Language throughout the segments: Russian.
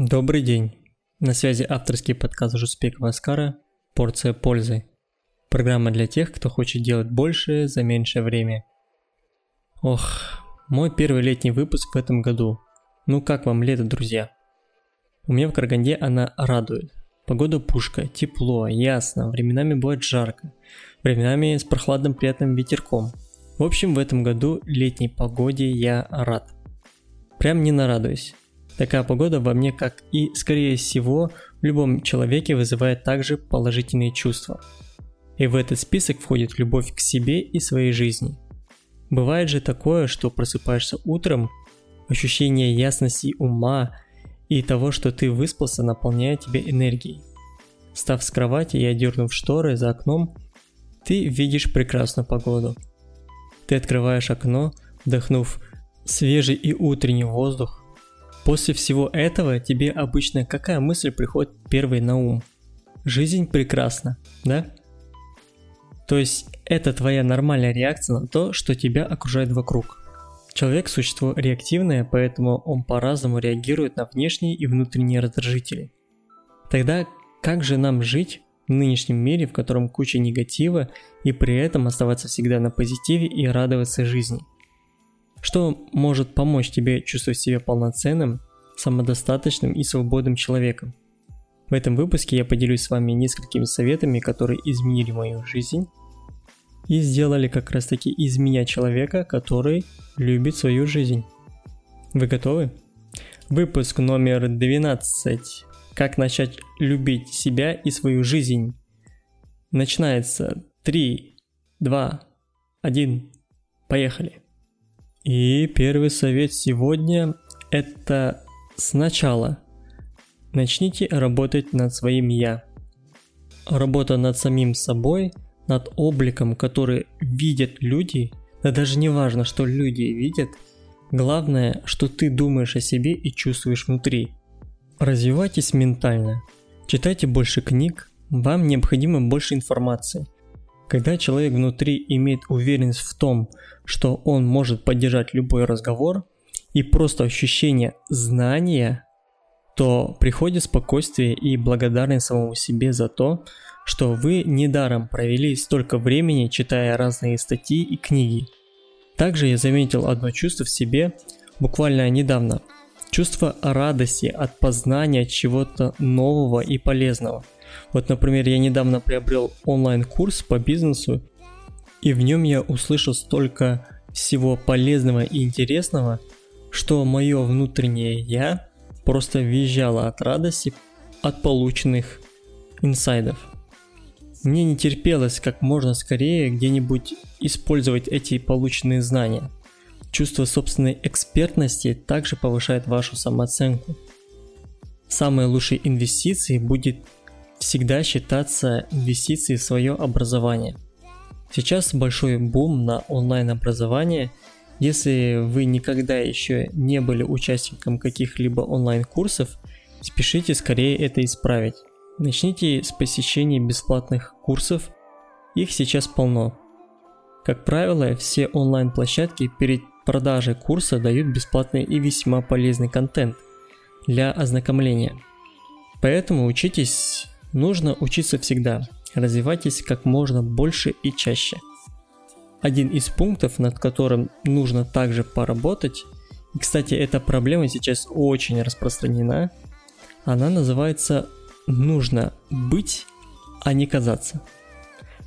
Добрый день. На связи авторский подкаст Жуспекова Аскара «Порция пользы». Программа для тех, кто хочет делать больше за меньшее время. Ох, мой первый летний выпуск в этом году. Ну как вам лето, друзья? У меня в Караганде она радует. Погода пушка, тепло, ясно, временами бывает жарко, временами с прохладным приятным ветерком. В общем, в этом году летней погоде я рад. Прям не нарадуюсь. Такая погода во мне, как и, скорее всего, в любом человеке вызывает также положительные чувства. И в этот список входит любовь к себе и своей жизни. Бывает же такое, что просыпаешься утром, ощущение ясности ума и того, что ты выспался, наполняет тебя энергией. Став с кровати и одернув шторы за окном, ты видишь прекрасную погоду. Ты открываешь окно, вдохнув свежий и утренний воздух, После всего этого тебе обычно какая мысль приходит первой на ум? Жизнь прекрасна, да? То есть это твоя нормальная реакция на то, что тебя окружает вокруг. Человек – существо реактивное, поэтому он по-разному реагирует на внешние и внутренние раздражители. Тогда как же нам жить в нынешнем мире, в котором куча негатива, и при этом оставаться всегда на позитиве и радоваться жизни – что может помочь тебе чувствовать себя полноценным, самодостаточным и свободным человеком. В этом выпуске я поделюсь с вами несколькими советами, которые изменили мою жизнь и сделали как раз таки из меня человека, который любит свою жизнь. Вы готовы? Выпуск номер 12. Как начать любить себя и свою жизнь. Начинается 3, 2, 1. Поехали. И первый совет сегодня – это сначала начните работать над своим «я». Работа над самим собой, над обликом, который видят люди, да даже не важно, что люди видят, главное, что ты думаешь о себе и чувствуешь внутри. Развивайтесь ментально, читайте больше книг, вам необходимо больше информации – когда человек внутри имеет уверенность в том, что он может поддержать любой разговор, и просто ощущение знания, то приходит спокойствие и благодарность самому себе за то, что вы недаром провели столько времени, читая разные статьи и книги. Также я заметил одно чувство в себе буквально недавно. Чувство радости от познания чего-то нового и полезного – вот, например, я недавно приобрел онлайн-курс по бизнесу, и в нем я услышал столько всего полезного и интересного, что мое внутреннее я просто визжало от радости от полученных инсайдов. Мне не терпелось как можно скорее где-нибудь использовать эти полученные знания. Чувство собственной экспертности также повышает вашу самооценку. Самой лучшей инвестицией будет всегда считаться инвестицией в свое образование. Сейчас большой бум на онлайн-образование. Если вы никогда еще не были участником каких-либо онлайн-курсов, спешите скорее это исправить. Начните с посещения бесплатных курсов, их сейчас полно. Как правило, все онлайн-площадки перед продажей курса дают бесплатный и весьма полезный контент для ознакомления. Поэтому учитесь Нужно учиться всегда, развивайтесь как можно больше и чаще. Один из пунктов, над которым нужно также поработать, и, кстати, эта проблема сейчас очень распространена, она называется «нужно быть, а не казаться».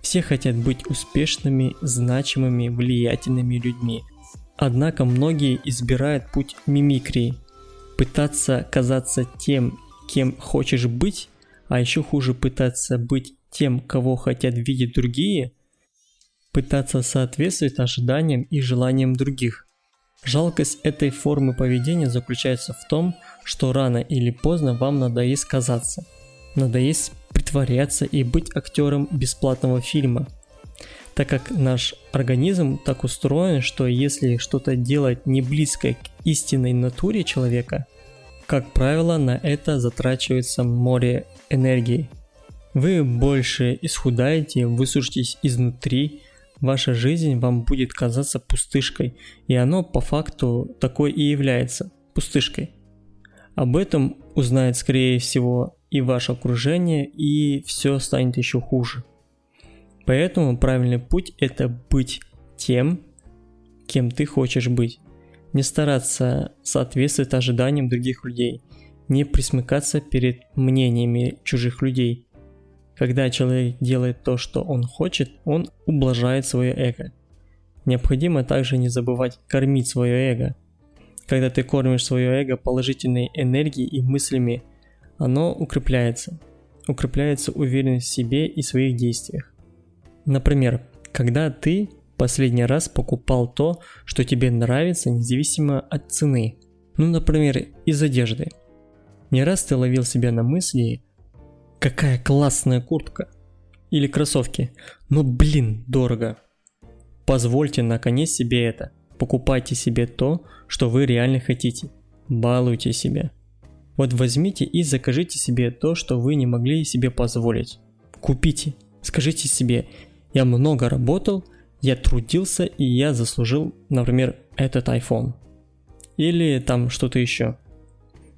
Все хотят быть успешными, значимыми, влиятельными людьми. Однако многие избирают путь мимикрии. Пытаться казаться тем, кем хочешь быть, а еще хуже пытаться быть тем, кого хотят видеть другие, пытаться соответствовать ожиданиям и желаниям других. Жалкость этой формы поведения заключается в том, что рано или поздно вам надоест казаться, надоест притворяться и быть актером бесплатного фильма, так как наш организм так устроен, что если что-то делать не близко к истинной натуре человека – как правило, на это затрачивается море энергии. Вы больше исхудаете, высушитесь изнутри, ваша жизнь вам будет казаться пустышкой, и оно по факту такой и является – пустышкой. об этом узнает, скорее всего, и ваше окружение, и все станет еще хуже. Поэтому правильный путь – это быть тем, кем ты хочешь быть. Не стараться соответствовать ожиданиям других людей, не присмыкаться перед мнениями чужих людей. Когда человек делает то, что он хочет, он ублажает свое эго. Необходимо также не забывать кормить свое эго. Когда ты кормишь свое эго положительной энергией и мыслями, оно укрепляется. Укрепляется уверенность в себе и своих действиях. Например, когда ты последний раз покупал то, что тебе нравится, независимо от цены. Ну, например, из одежды. Не раз ты ловил себя на мысли, какая классная куртка или кроссовки, но блин, дорого. Позвольте наконец себе это. Покупайте себе то, что вы реально хотите. Балуйте себя. Вот возьмите и закажите себе то, что вы не могли себе позволить. Купите. Скажите себе, я много работал, я трудился и я заслужил, например, этот iPhone. Или там что-то еще.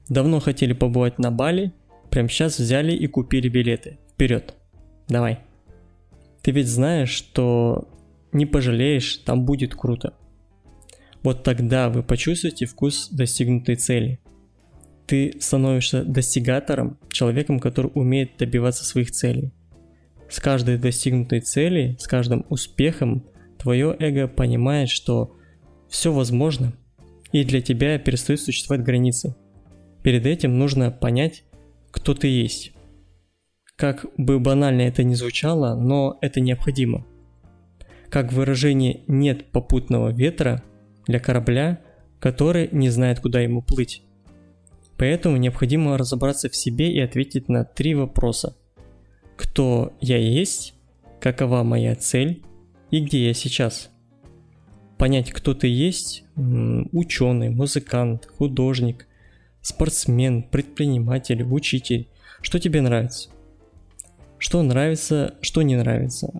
Давно хотели побывать на Бали, прям сейчас взяли и купили билеты. Вперед. Давай. Ты ведь знаешь, что не пожалеешь, там будет круто. Вот тогда вы почувствуете вкус достигнутой цели. Ты становишься достигатором, человеком, который умеет добиваться своих целей. С каждой достигнутой цели, с каждым успехом, твое эго понимает, что все возможно, и для тебя перестают существовать границы. Перед этим нужно понять, кто ты есть. Как бы банально это ни звучало, но это необходимо как выражение «нет попутного ветра» для корабля, который не знает, куда ему плыть. Поэтому необходимо разобраться в себе и ответить на три вопроса. Кто я есть, какова моя цель и где я сейчас. Понять, кто ты есть, ученый, музыкант, художник, спортсмен, предприниматель, учитель, что тебе нравится. Что нравится, что не нравится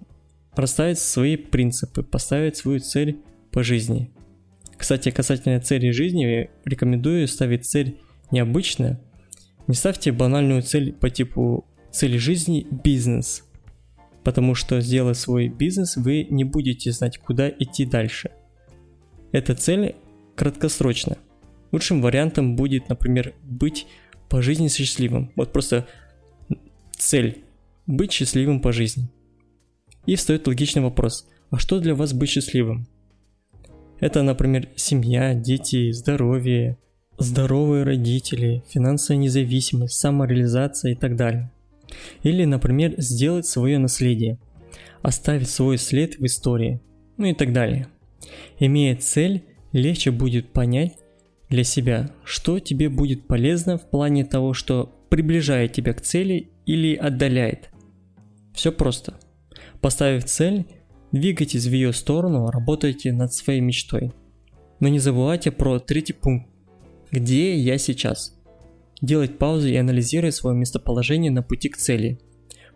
расставить свои принципы, поставить свою цель по жизни. Кстати, касательно цели жизни, рекомендую ставить цель необычная. Не ставьте банальную цель по типу цели жизни бизнес, потому что сделав свой бизнес, вы не будете знать, куда идти дальше. Эта цель краткосрочная. Лучшим вариантом будет, например, быть по жизни счастливым. Вот просто цель – быть счастливым по жизни – и встает логичный вопрос, а что для вас быть счастливым? Это, например, семья, дети, здоровье, здоровые родители, финансовая независимость, самореализация и так далее. Или, например, сделать свое наследие, оставить свой след в истории, ну и так далее. Имея цель, легче будет понять для себя, что тебе будет полезно в плане того, что приближает тебя к цели или отдаляет. Все просто – Поставив цель, двигайтесь в ее сторону, работайте над своей мечтой. Но не забывайте про третий пункт. Где я сейчас? Делать паузы и анализировать свое местоположение на пути к цели.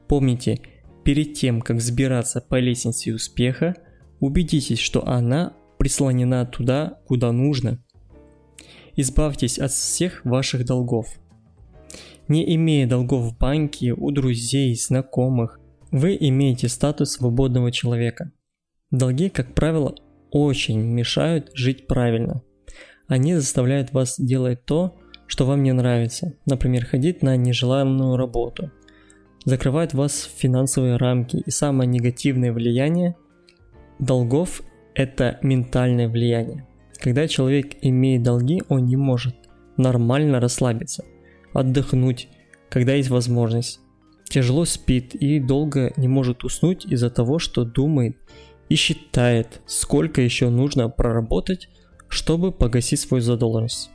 Помните, перед тем, как взбираться по лестнице успеха, убедитесь, что она прислонена туда, куда нужно. Избавьтесь от всех ваших долгов. Не имея долгов в банке, у друзей, знакомых, вы имеете статус свободного человека. Долги, как правило, очень мешают жить правильно. Они заставляют вас делать то, что вам не нравится, например, ходить на нежеланную работу, закрывают вас в финансовые рамки и самое негативное влияние долгов – это ментальное влияние. Когда человек имеет долги, он не может нормально расслабиться, отдохнуть, когда есть возможность тяжело спит и долго не может уснуть из-за того, что думает и считает, сколько еще нужно проработать, чтобы погасить свою задолженность.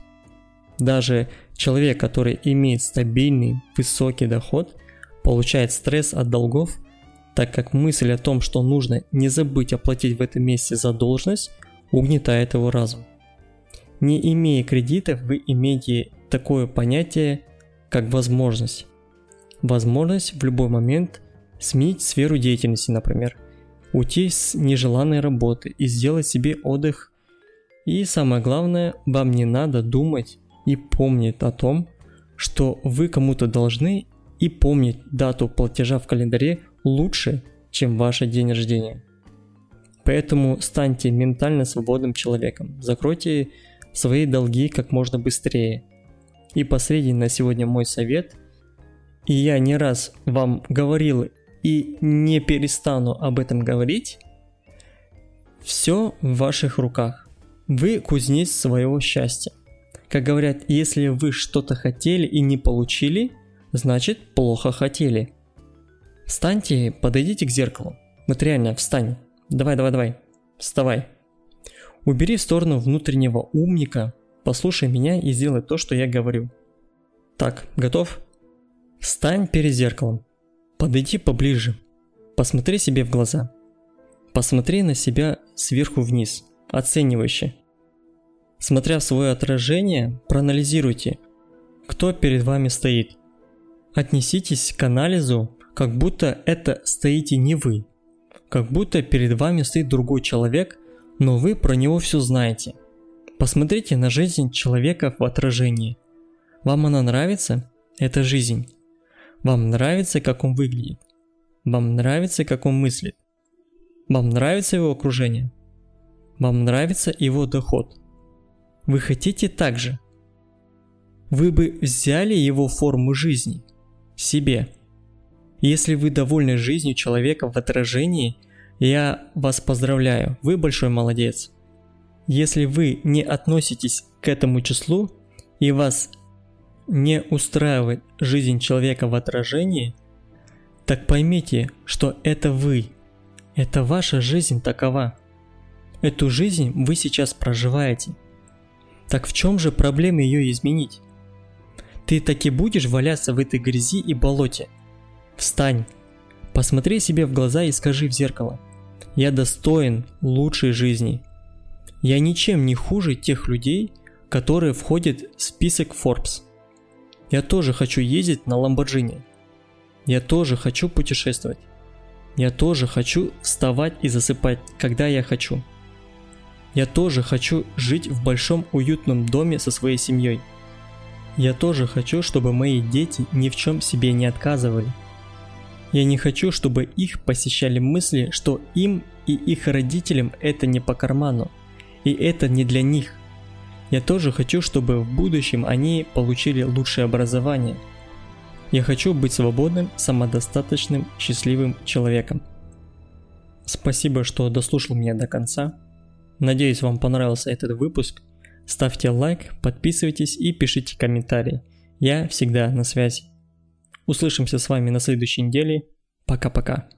Даже человек, который имеет стабильный высокий доход, получает стресс от долгов, так как мысль о том, что нужно не забыть оплатить в этом месте задолженность, угнетает его разум. Не имея кредитов, вы имеете такое понятие, как возможность возможность в любой момент сменить сферу деятельности, например, уйти с нежеланной работы и сделать себе отдых. И самое главное, вам не надо думать и помнить о том, что вы кому-то должны и помнить дату платежа в календаре лучше, чем ваше день рождения. Поэтому станьте ментально свободным человеком, закройте свои долги как можно быстрее. И последний на сегодня мой совет, и я не раз вам говорил и не перестану об этом говорить, все в ваших руках. Вы кузнец своего счастья. Как говорят, если вы что-то хотели и не получили, значит плохо хотели. Встаньте, подойдите к зеркалу. Вот реально, встань. Давай, давай, давай. Вставай. Убери в сторону внутреннего умника, послушай меня и сделай то, что я говорю. Так, готов? Встань перед зеркалом. Подойди поближе. Посмотри себе в глаза. Посмотри на себя сверху вниз, оценивающе. Смотря в свое отражение, проанализируйте, кто перед вами стоит. Отнеситесь к анализу, как будто это стоите не вы. Как будто перед вами стоит другой человек, но вы про него все знаете. Посмотрите на жизнь человека в отражении. Вам она нравится? Это жизнь. Вам нравится, как он выглядит? Вам нравится, как он мыслит? Вам нравится его окружение? Вам нравится его доход? Вы хотите так же? Вы бы взяли его форму жизни себе. Если вы довольны жизнью человека в отражении, я вас поздравляю, вы большой молодец. Если вы не относитесь к этому числу и вас не устраивает жизнь человека в отражении, так поймите, что это вы. Это ваша жизнь такова. Эту жизнь вы сейчас проживаете – так в чем же проблема ее изменить? Ты таки будешь валяться в этой грязи и болоте. Встань, посмотри себе в глаза и скажи в зеркало. Я достоин лучшей жизни. Я ничем не хуже тех людей, которые входят в список Forbes. Я тоже хочу ездить на Ламборджини. Я тоже хочу путешествовать. Я тоже хочу вставать и засыпать, когда я хочу. Я тоже хочу жить в большом уютном доме со своей семьей. Я тоже хочу, чтобы мои дети ни в чем себе не отказывали. Я не хочу, чтобы их посещали мысли, что им и их родителям это не по карману, и это не для них. Я тоже хочу, чтобы в будущем они получили лучшее образование. Я хочу быть свободным, самодостаточным, счастливым человеком. Спасибо, что дослушал меня до конца. Надеюсь, вам понравился этот выпуск. Ставьте лайк, подписывайтесь и пишите комментарии. Я всегда на связи. Услышимся с вами на следующей неделе. Пока-пока.